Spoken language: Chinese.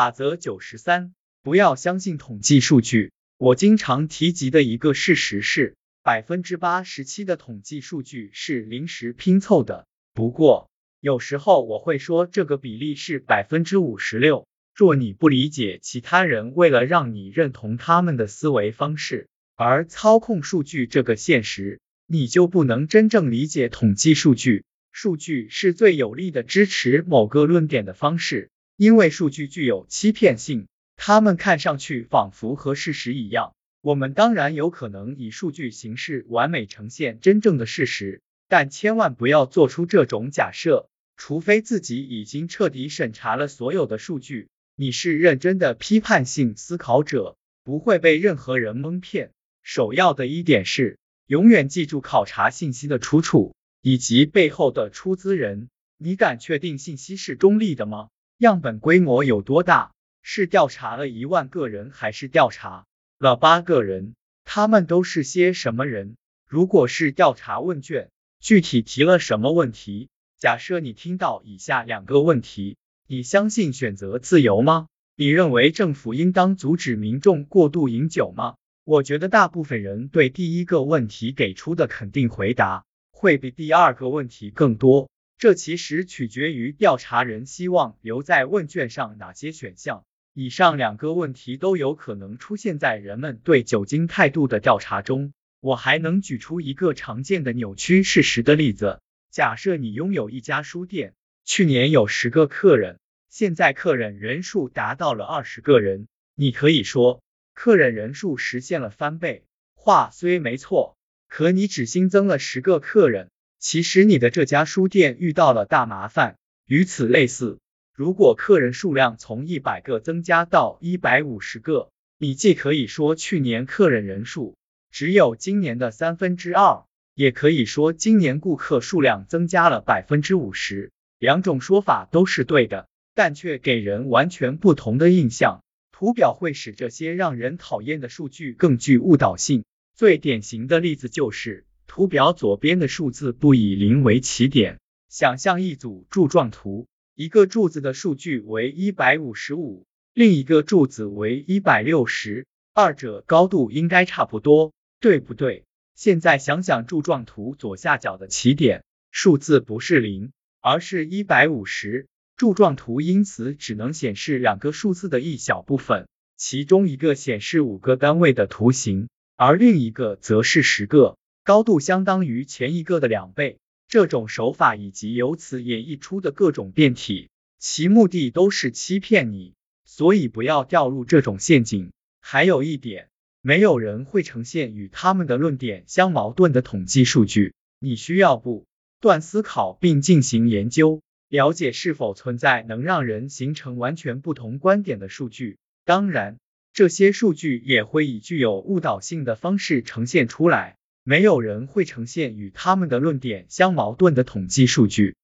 法则九十三，不要相信统计数据。我经常提及的一个事实是，百分之八十七的统计数据是临时拼凑的。不过，有时候我会说这个比例是百分之五十六。若你不理解其他人为了让你认同他们的思维方式而操控数据这个现实，你就不能真正理解统计数据。数据是最有力的支持某个论点的方式。因为数据具有欺骗性，它们看上去仿佛和事实一样。我们当然有可能以数据形式完美呈现真正的事实，但千万不要做出这种假设，除非自己已经彻底审查了所有的数据。你是认真的批判性思考者，不会被任何人蒙骗。首要的一点是，永远记住考察信息的出处以及背后的出资人。你敢确定信息是中立的吗？样本规模有多大？是调查了一万个人，还是调查了八个人？他们都是些什么人？如果是调查问卷，具体提了什么问题？假设你听到以下两个问题：你相信选择自由吗？你认为政府应当阻止民众过度饮酒吗？我觉得大部分人对第一个问题给出的肯定回答会比第二个问题更多。这其实取决于调查人希望留在问卷上哪些选项。以上两个问题都有可能出现在人们对酒精态度的调查中。我还能举出一个常见的扭曲事实的例子：假设你拥有一家书店，去年有十个客人，现在客人人数达到了二十个人，你可以说客人人数实现了翻倍。话虽没错，可你只新增了十个客人。其实你的这家书店遇到了大麻烦。与此类似，如果客人数量从一百个增加到一百五十个，你既可以说去年客人人数只有今年的三分之二，也可以说今年顾客数量增加了百分之五十。两种说法都是对的，但却给人完全不同的印象。图表会使这些让人讨厌的数据更具误导性。最典型的例子就是。图表左边的数字不以零为起点，想象一组柱状图，一个柱子的数据为一百五十五，另一个柱子为一百六十，二者高度应该差不多，对不对？现在想想柱状图左下角的起点，数字不是零，而是一百五十，柱状图因此只能显示两个数字的一小部分，其中一个显示五个单位的图形，而另一个则是十个。高度相当于前一个的两倍，这种手法以及由此演绎出的各种变体，其目的都是欺骗你，所以不要掉入这种陷阱。还有一点，没有人会呈现与他们的论点相矛盾的统计数据，你需要不断思考并进行研究，了解是否存在能让人形成完全不同观点的数据。当然，这些数据也会以具有误导性的方式呈现出来。没有人会呈现与他们的论点相矛盾的统计数据。